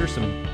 what are some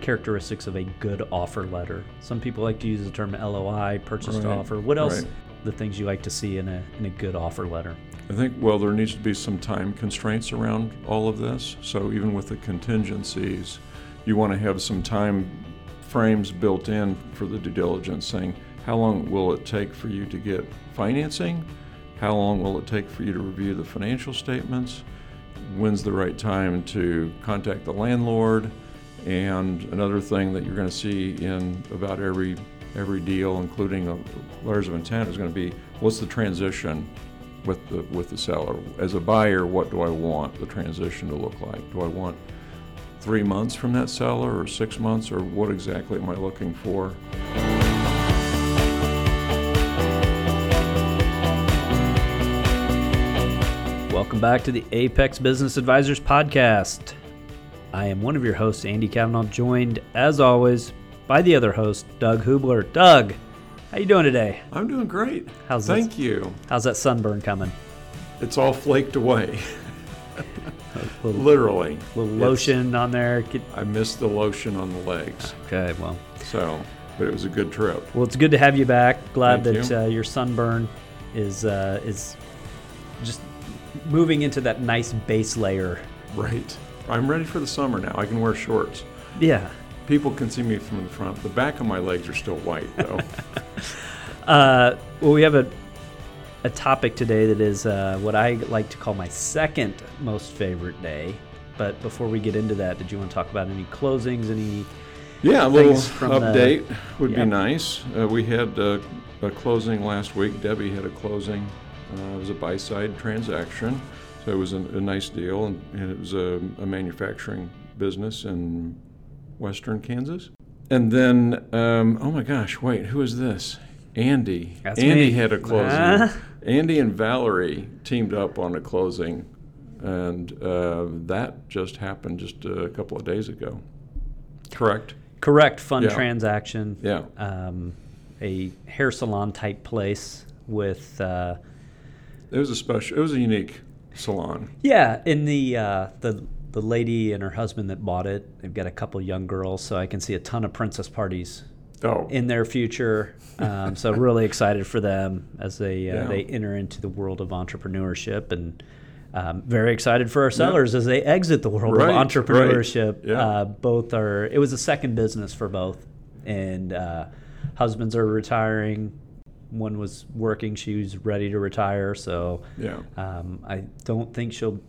characteristics of a good offer letter? Some people like to use the term LOI, purchase to offer. What else? right. The things you like to see in a in a good offer letter. I think, well, there needs to be some time constraints around all of this. So even with the contingencies, you want to have some time frames built in for the due diligence saying, how long will it take for you to get financing? How long will it take for you to review the financial statements? When's the right time to contact the landlord? And another thing that you're going to see in about every every deal, including letters of intent, is going to be what's the transition with the with the seller. As a buyer, what do I want the transition to look like? Do I want three months from that seller, or six months, or what exactly am I looking for? Welcome back to the Apex Business Advisors podcast. I am one of your hosts, Andy Kavanaugh, joined as always by the other host, Doug Hubler. Doug, how you doing today? I'm doing great. How's that? Thank you. How's that sunburn coming? It's all flaked away, little, literally. little lotion on there. Get- I missed the lotion on the legs, Okay, well, so but it was a good trip. well, it's good to have you back. Glad Thank that you. Uh, your sunburn is uh, is just moving into that nice base layer. Right. I'm ready for the summer now. I can wear shorts. Yeah. People can see me from the front. The back of my legs are still white though. Uh, well, we have a a topic today that is uh, what I like to call my second most favorite day. But before we get into that, did you want to talk about any closings? Any? Yeah, a little from the- update would Yeah. be nice. Uh, we had uh, a closing last week. Debbie had a closing. Uh, it was a buy-side transaction, so it was a, a nice deal, and, and it was a, a manufacturing business in western Kansas. And then, um, oh my gosh, wait, who is this? Andy. That's Andy me. had a closing. Ah. Andy and Valerie teamed up on a closing, and uh, that just happened just a couple of days ago. Correct? Correct fun Yeah. transaction. Yeah. Um, a hair salon type place with. Uh, It was a special. It was a unique salon. Yeah, in the uh, the the lady and her husband that bought it, they've got a couple young girls, so I can see a ton of princess parties Oh, in their future. Um, so really excited for them as they uh, Yeah. they enter into the world of entrepreneurship, and um, very excited for our sellers as they exit the world Right, of right. entrepreneurship. Yeah. Uh, both are. It was a second business for both, and uh, husbands are retiring. One was working; she was ready to retire. So yeah. um, I don't think she'll.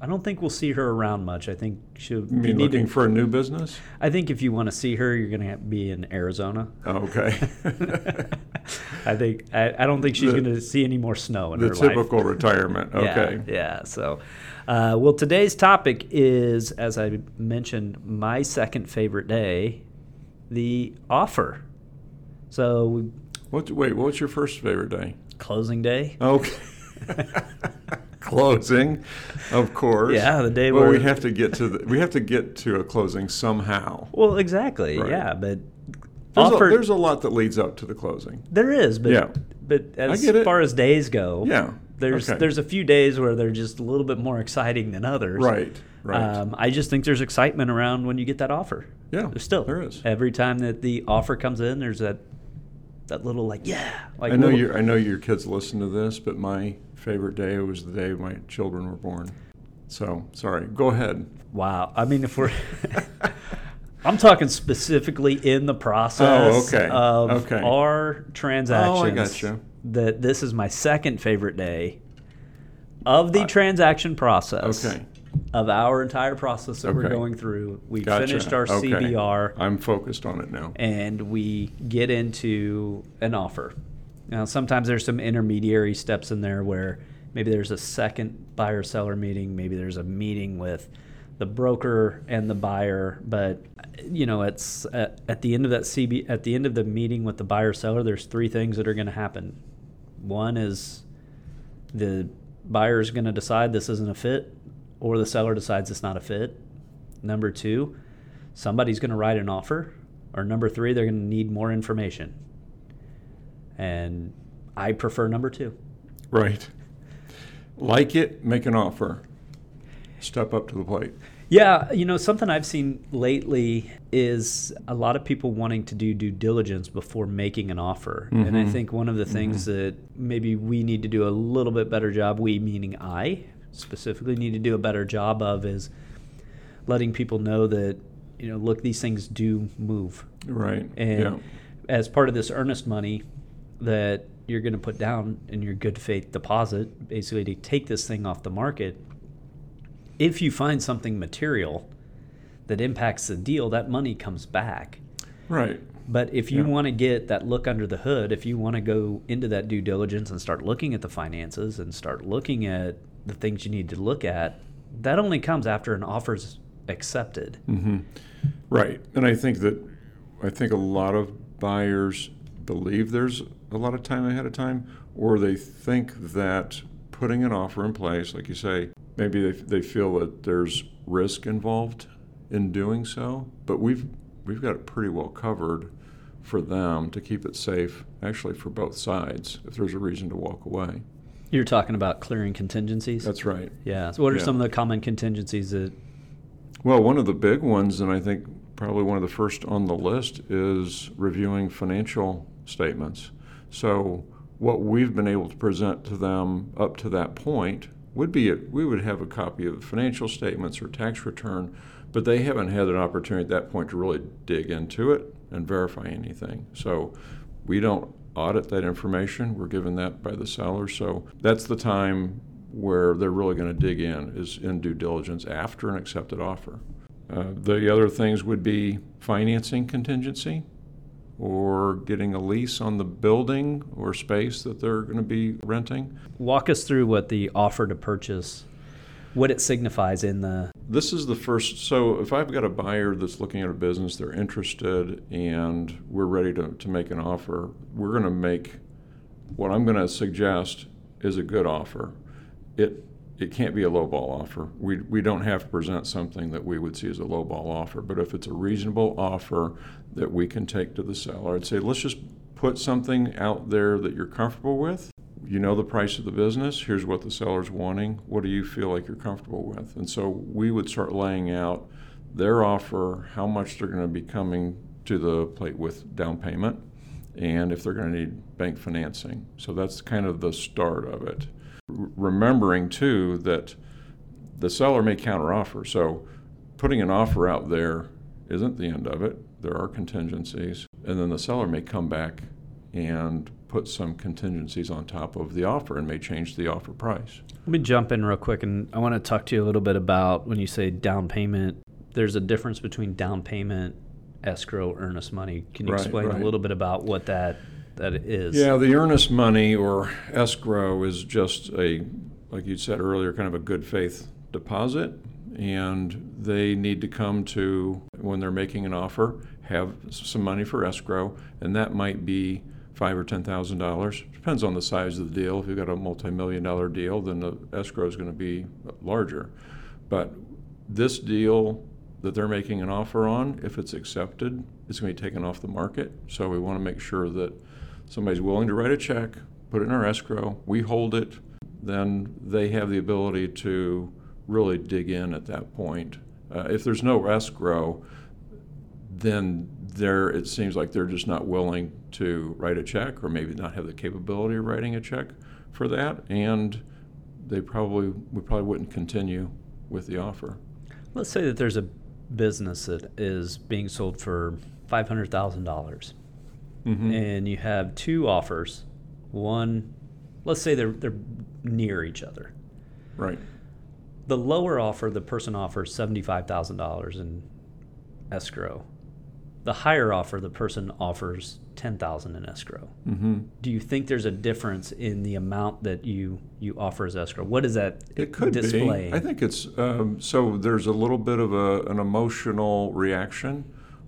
I don't think we'll see her around much. I think she'll. You mean looking to- for a new business? I think if you want to see her, you're going to be in Arizona. Oh, okay. I think I, I don't think she's going to see any more snow in the her typical retirement. Okay. Yeah, yeah. So, uh, well, today's topic is, as I mentioned, my second favorite day, the offer. So, What? Wait. What's your first favorite day? closing day. Okay. closing, of course. Yeah, the day Well, where we have to get to the. We have to get to a closing somehow. Well, exactly. Right. Yeah, but There's, offer a, there's a lot that leads up to the closing. there is, but Yeah. but as far as days go, Yeah. there's Okay. there's a few days where they're just a little bit more exciting than others. Right. Right. Um, I just think there's excitement around when you get that offer. yeah. There's still there is. every time that the offer comes in, there's that that little like yeah, like I know little- your I know your kids listen to this, but my favorite day was the day my children were born. So sorry. Go ahead. Wow. I mean, if we're I'm talking specifically in the process Oh, okay. of Okay. our oh, transactions. gotcha. That this is my second favorite day of the I- transaction process. Okay. Of our entire process that we're Okay. going through. We Gotcha. finished our Okay. CBR I'm focused on it now. and we get into an offer. Now, sometimes there's some intermediary steps in there where maybe there's a second buyer seller meeting, maybe there's a meeting with the broker and the buyer, but you know, it's at, at the end of that CB at the end of the meeting with the buyer seller, there's three things that are going to happen. One is the buyer is going to decide this isn't a fit, or the seller decides it's not a fit. Number two, somebody's going to write an offer, or number three, they're going to need more information. And I prefer number two. Right. Like it, make an offer. Step up to the plate. Yeah, you know, something I've seen lately is a lot of people wanting to do due diligence before making an offer. Mm-hmm. And I mm-hmm. think one of the things mm-hmm. that maybe we need to do a little bit better job, we meaning I specifically need to do a better job of is letting people know that, you know, look, these things do move. Right. And yeah. as part of this earnest money that you're going to put down in your good faith deposit, basically to take this thing off the market, if you find something material that impacts the deal, that money comes back. Right. But if you yeah. want to get that look under the hood, if you want to go into that due diligence and start looking at the finances and start looking at the things you need to look at, that only comes after an offer's accepted. Mm-hmm. Right. And I think that I think a lot of buyers believe there's a lot of time ahead of time, or they think that putting an offer in place, like you say, maybe they, they feel that there's risk involved in doing so, but we've we've got it pretty well covered for them to keep it safe, actually for both sides, if there's a reason to walk away. You're talking about clearing contingencies? That's right. Yeah. So what are yeah. some of the common contingencies that Well, one of the big ones and I think probably one of the first on the list is reviewing financial statements. So what we've been able to present to them up to that point would be we would have a copy of the financial statements or tax return, but they haven't had an opportunity at that point to really dig into it and verify anything. So we don't audit that information. We're given that by the seller. So that's the time where they're really going to dig in is in due diligence after an accepted offer. Uh, the other things would be financing contingency or getting a lease on the building or space that they're going to be renting. Walk us through what the offer to purchase, what it signifies in the. This is the first. So, if I've got a buyer that's looking at a business, they're interested, and we're ready to, to make an offer, we're going to make what I'm going to suggest is a good offer. It it can't be a lowball offer. We, we don't have to present something that we would see as a lowball offer. But if it's a reasonable offer that we can take to the seller, I'd say let's just put something out there that you're comfortable with. You know the price of the business. Here's what the seller's wanting. What do you feel like you're comfortable with? And so we would start laying out their offer, how much they're going to be coming to the plate with down payment, and if they're going to need bank financing. So that's kind of the start of it remembering too that the seller may counteroffer. So putting an offer out there isn't the end of it. There are contingencies, and then the seller may come back and put some contingencies on top of the offer and may change the offer price. Let me jump in real quick and I want to talk to you a little bit about when you say down payment, there's a difference between down payment, escrow, earnest money. Can you right, explain right. a little bit about what that that is. Yeah, the earnest money or escrow is just a, like you said earlier, kind of a good faith deposit. And they need to come to, when they're making an offer, have some money for escrow. And that might be five or ten thousand dollars. Depends on the size of the deal. If you've got a multi-million dollar deal, then the escrow is going to be larger. But this deal that they're making an offer on, if it's accepted, it's going to be taken off the market. So we want to make sure that somebody's willing to write a check, put it in our escrow, we hold it, then they have the ability to really dig in at that point. Uh, if there's no escrow, then there it seems like they're just not willing to write a check or maybe not have the capability of writing a check for that and they probably we probably wouldn't continue with the offer. Let's say that there's a business that is being sold for five hundred thousand dollars mm-hmm. and you have two offers. One, let's say they're they're near each other. Right. The lower offer, the person offers seventy five thousand dollars in escrow. The higher offer, the person offers ten thousand in escrow. Mm-hmm. Do you think there's a difference in the amount that you you offer as escrow? What is that it could display? Be. I think it's um, so. There's a little bit of a, an emotional reaction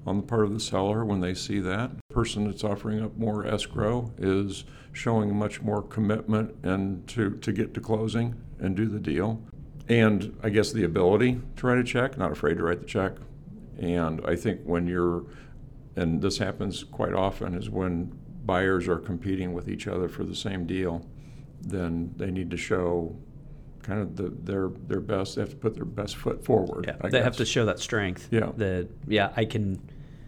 on the part of the seller when they see that. The person that's offering up more escrow is showing much more commitment and to, to get to closing and do the deal. And I guess the ability to write a check, not afraid to write the check. And I think when you're, and this happens quite often, is when buyers are competing with each other for the same deal, then they need to show kind of the, their their best. They have to put their best foot forward. Yeah, I they have to show that strength. Yeah. That yeah, I can.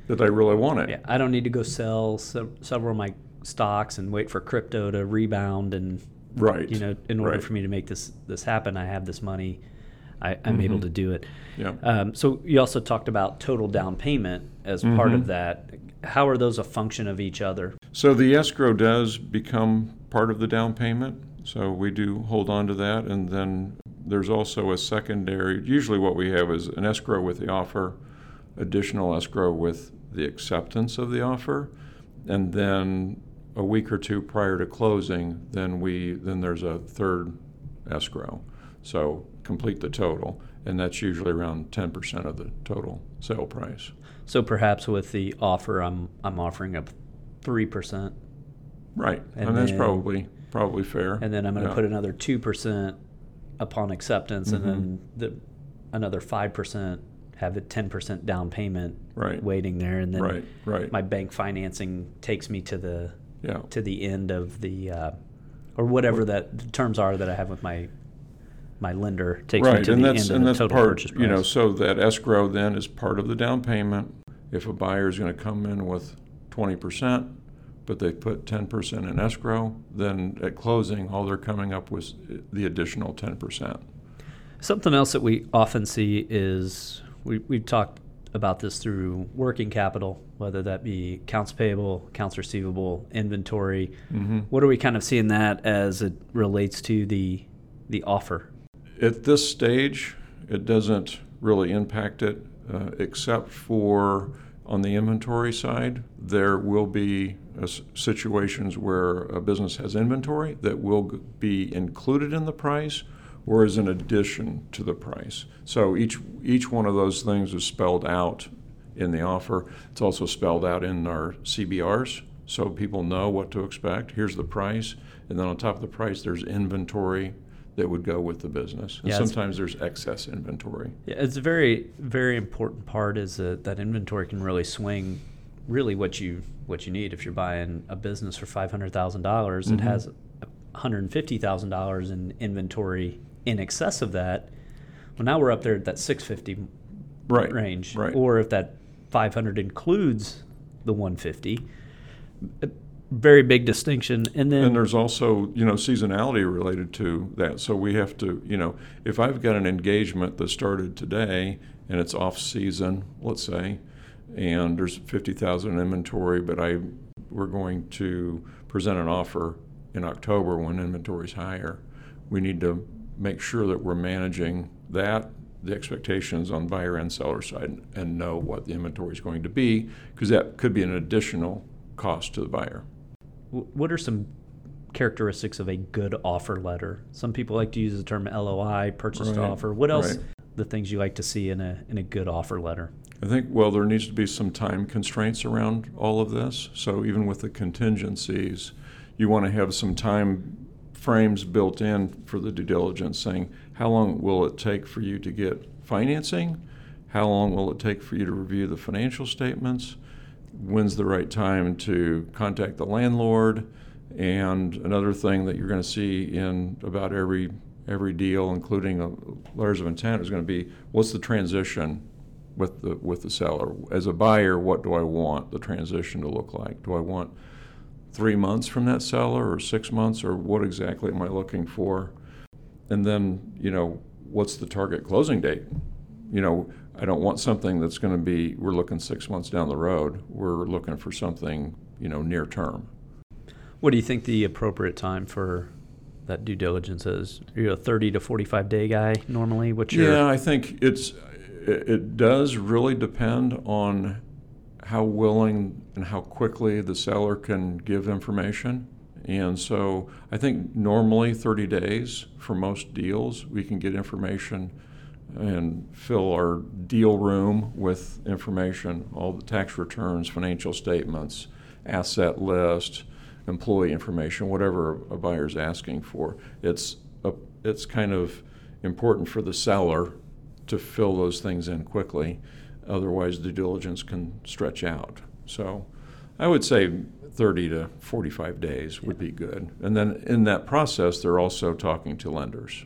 that they really want it. Yeah, I don't need to go sell se- several of my stocks and wait for crypto to rebound and Right. you know in order Right. for me to make this this happen, I have this money. I, I'm able Mhm. to do it. Yeah. Um, so you also talked about total down payment as part Mhm. of that. How are those a function of each other? So the escrow does become part of the down payment. So we do hold on to that. And then there's also a secondary, usually what we have is an escrow with the offer, additional escrow with the acceptance of the offer. And then a week or two prior to closing, then we, then there's a third escrow. So complete the total. And that's usually around 10% of the total sale price. So perhaps with the offer, I'm I'm offering up three percent, Right. And And, that's then- probably, probably fair. and then I'm going to Yeah. put another two percent upon acceptance, and then the another five percent have a ten percent down payment Right. waiting there, and then Right, right. my bank financing takes me to the Yeah. to the end of the uh, or whatever that the terms are that I have with my my lender takes me to and the that's, end of the total part, purchase price. you know, so that escrow then is part of the down payment. If a buyer is gonna come in with twenty percent, but they put ten percent in escrow, then at closing, all they're coming up with is the additional ten percent. Something else that we often see is we, we've talked about this through working capital, whether that be accounts payable, accounts receivable, inventory. Mm-hmm. What are we kind of seeing that as it relates to the the offer? At this stage, it doesn't really impact it, uh, except for on the inventory side, there will be uh, situations where a business has inventory that will be included in the price or as an addition to the price. So each, each one of those things is spelled out in the offer. It's also spelled out in our CBRs, so people know what to expect. Here's the price, and then on top of the price, there's inventory that would go with the business. And Yeah, sometimes there's excess inventory. Yeah, it's a very very important part is that that inventory can really swing really what you what you need if you're buying a business for five hundred thousand dollars. It Mhm. has one hundred and fifty thousand dollars in inventory in excess of that. Well, now we're up there at that six fifty Right. range, Right. or if that five hundred includes the one fifty. Very big distinction, and then And there's also, you know, seasonality related to that. So we have to, you know, if I've got an engagement that started today and it's off season, let's say, and there's 50,000 inventory, but I we're going to present an offer in October when inventory is higher. We need to make sure that we're managing that the expectations on buyer and seller side and know what the inventory is going to be because that could be an additional cost to the buyer. Wh- What are some characteristics of a good offer letter? Some people like to use the term LOI, purchase to offer. What else? right. The things you like to see in a in a good offer letter. I think, well, there needs to be some time constraints around all of this. So even with the contingencies, you want to have some time frames built in for the due diligence saying, how long will it take for you to get financing? How long will it take for you to review the financial statements? When's the right time to contact the landlord? And another thing that you're going to see in about every every deal, including uh, letters of intent, is going to be what's the transition with the with the seller. As a buyer, what do I want the transition to look like? Do I want three months from that seller or six months or what exactly am I looking for? And then, you know, what's the target closing date? You know, I don't want something that's going to be we're looking six months down the road. We're looking for something, you know, near term. What do you think the appropriate time for that due diligence is? Are you a thirty to forty five day guy normally? What's your Yeah, I think it's it, it does really depend on how willing and how quickly the seller can give information. And so I think normally 30 days for most deals, we can get information and fill our deal room with information, all the tax returns, financial statements, asset list, employee information, whatever a buyer's asking for. It's a, it's kind of important for the seller to fill those things in quickly. Otherwise, due diligence can stretch out. So I would say 30 to 45 days would be good. And then in that process, they're also talking to lenders.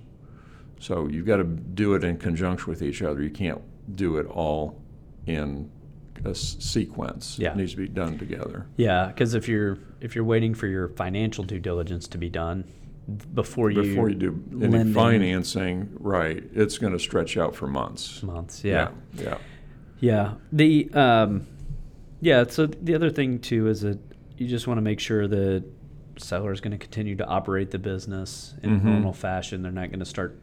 So you've got to do it in conjunction with each other. You can't do it all in a s- sequence. Yeah. It needs to be done together. Yeah, because if you're if you're waiting for your financial due diligence to be done before you Before you do any lending financing, right, it's going to stretch out for months. months, yeah. Yeah. Yeah. The um, yeah. So the other thing too is that you just want to make sure that seller is going to continue to operate the business in Mhm. normal fashion. They're not going to start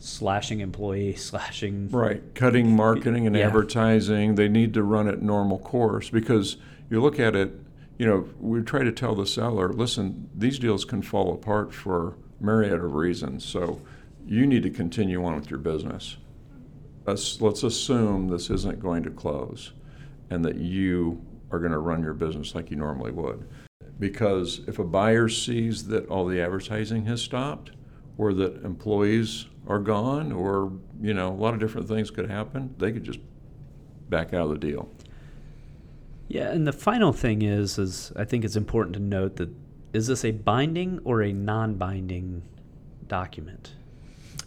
slashing employees, slashing. Right, cutting marketing and Yeah. advertising, they need to run it normal course because you look at it, you know, we try to tell the seller, listen, these deals can fall apart for myriad of reasons, so you need to continue on with your business. Let's, let's assume this isn't going to close and that you are going to run your business like you normally would. Because if a buyer sees that all the advertising has stopped, or that employees are gone, or you know, a lot of different things could happen, they could just back out of the deal. Yeah, and the final thing is, is I think it's important to note that is this a binding or a non-binding document?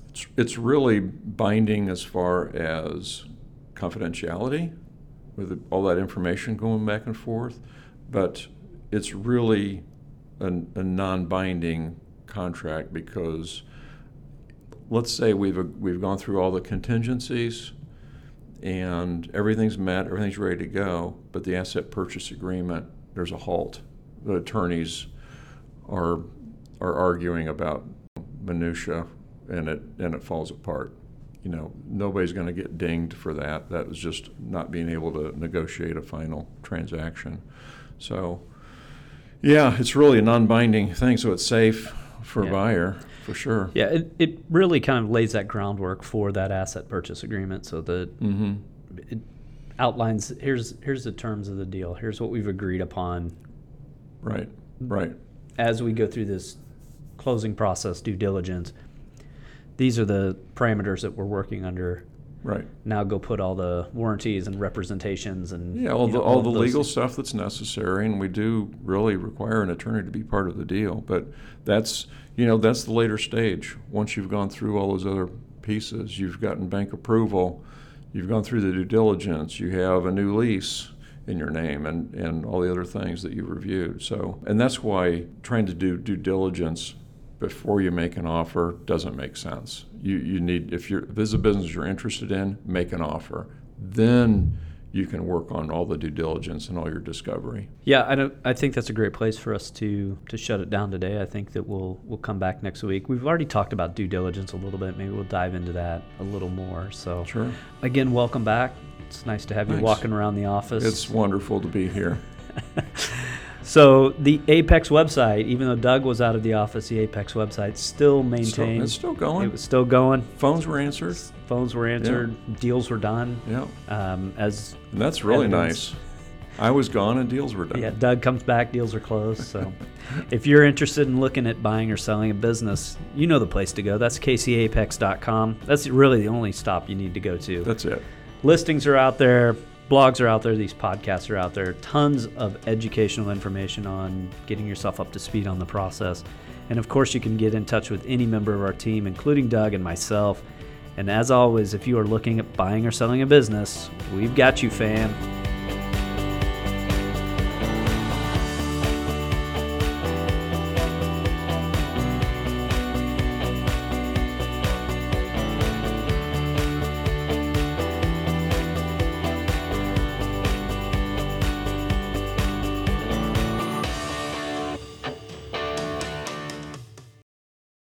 It's, it's really binding as far as confidentiality, with all that information going back and forth, but it's really a, a non-binding contract because let's say we've we've gone through all the contingencies and everything's met, everything's ready to go, but the asset purchase agreement there's a halt. The attorneys are are arguing about minutia and it and it falls apart. You know, nobody's going to get dinged for that. That was just not being able to negotiate a final transaction. So, yeah, it's really a non-binding thing, so it's safe for Yeah. a buyer for sure. Yeah, it, it really kind of lays that groundwork for that asset purchase agreement so that Mm-hmm. it outlines here's here's the terms of the deal. Here's what we've agreed upon Right. Right. as we go through this closing process, due diligence. These are the parameters that we're working under. Right. Now go put all the warranties and representations and Yeah, all the know, all of the legal things. stuff that's necessary, and we do really require an attorney to be part of the deal. But that's you know that's the later stage. Once you've gone through all those other pieces, you've gotten bank approval, you've gone through the due diligence, you have a new lease in your name, and and all the other things that you've reviewed. So, and that's why trying to do due diligence before you make an offer doesn't make sense. You you need if you're if this is a business you're interested in, make an offer. Then you can work on all the due diligence and all your discovery. Yeah, I don't. I think that's a great place for us to to shut it down today. I think that we'll we'll come back next week. We've already talked about due diligence a little bit. Maybe we'll dive into that a little more. So Sure. again, welcome back. It's nice to have you walking around the office. It's wonderful to be here. so the Apex website, even though Doug was out of the office, the Apex website still Still, maintained. it's still going. it was still going. Phones were answered. Phones were answered. Deals were done. Yeah. Um, as And that's really Evidence. nice. I was gone and deals were done. Yeah, Doug comes back, deals are closed. So if you're interested in looking at buying or selling a business, you know the place to go. That's kcapex.com. That's really the only stop you need to go to. That's it. Listings are out there, blogs are out there, these podcasts are out there, tons of educational information on getting yourself up to speed on the process. And of course, you can get in touch with any member of our team, including Doug and myself. And as always, if you are looking at buying or selling a business, we've got you, fam.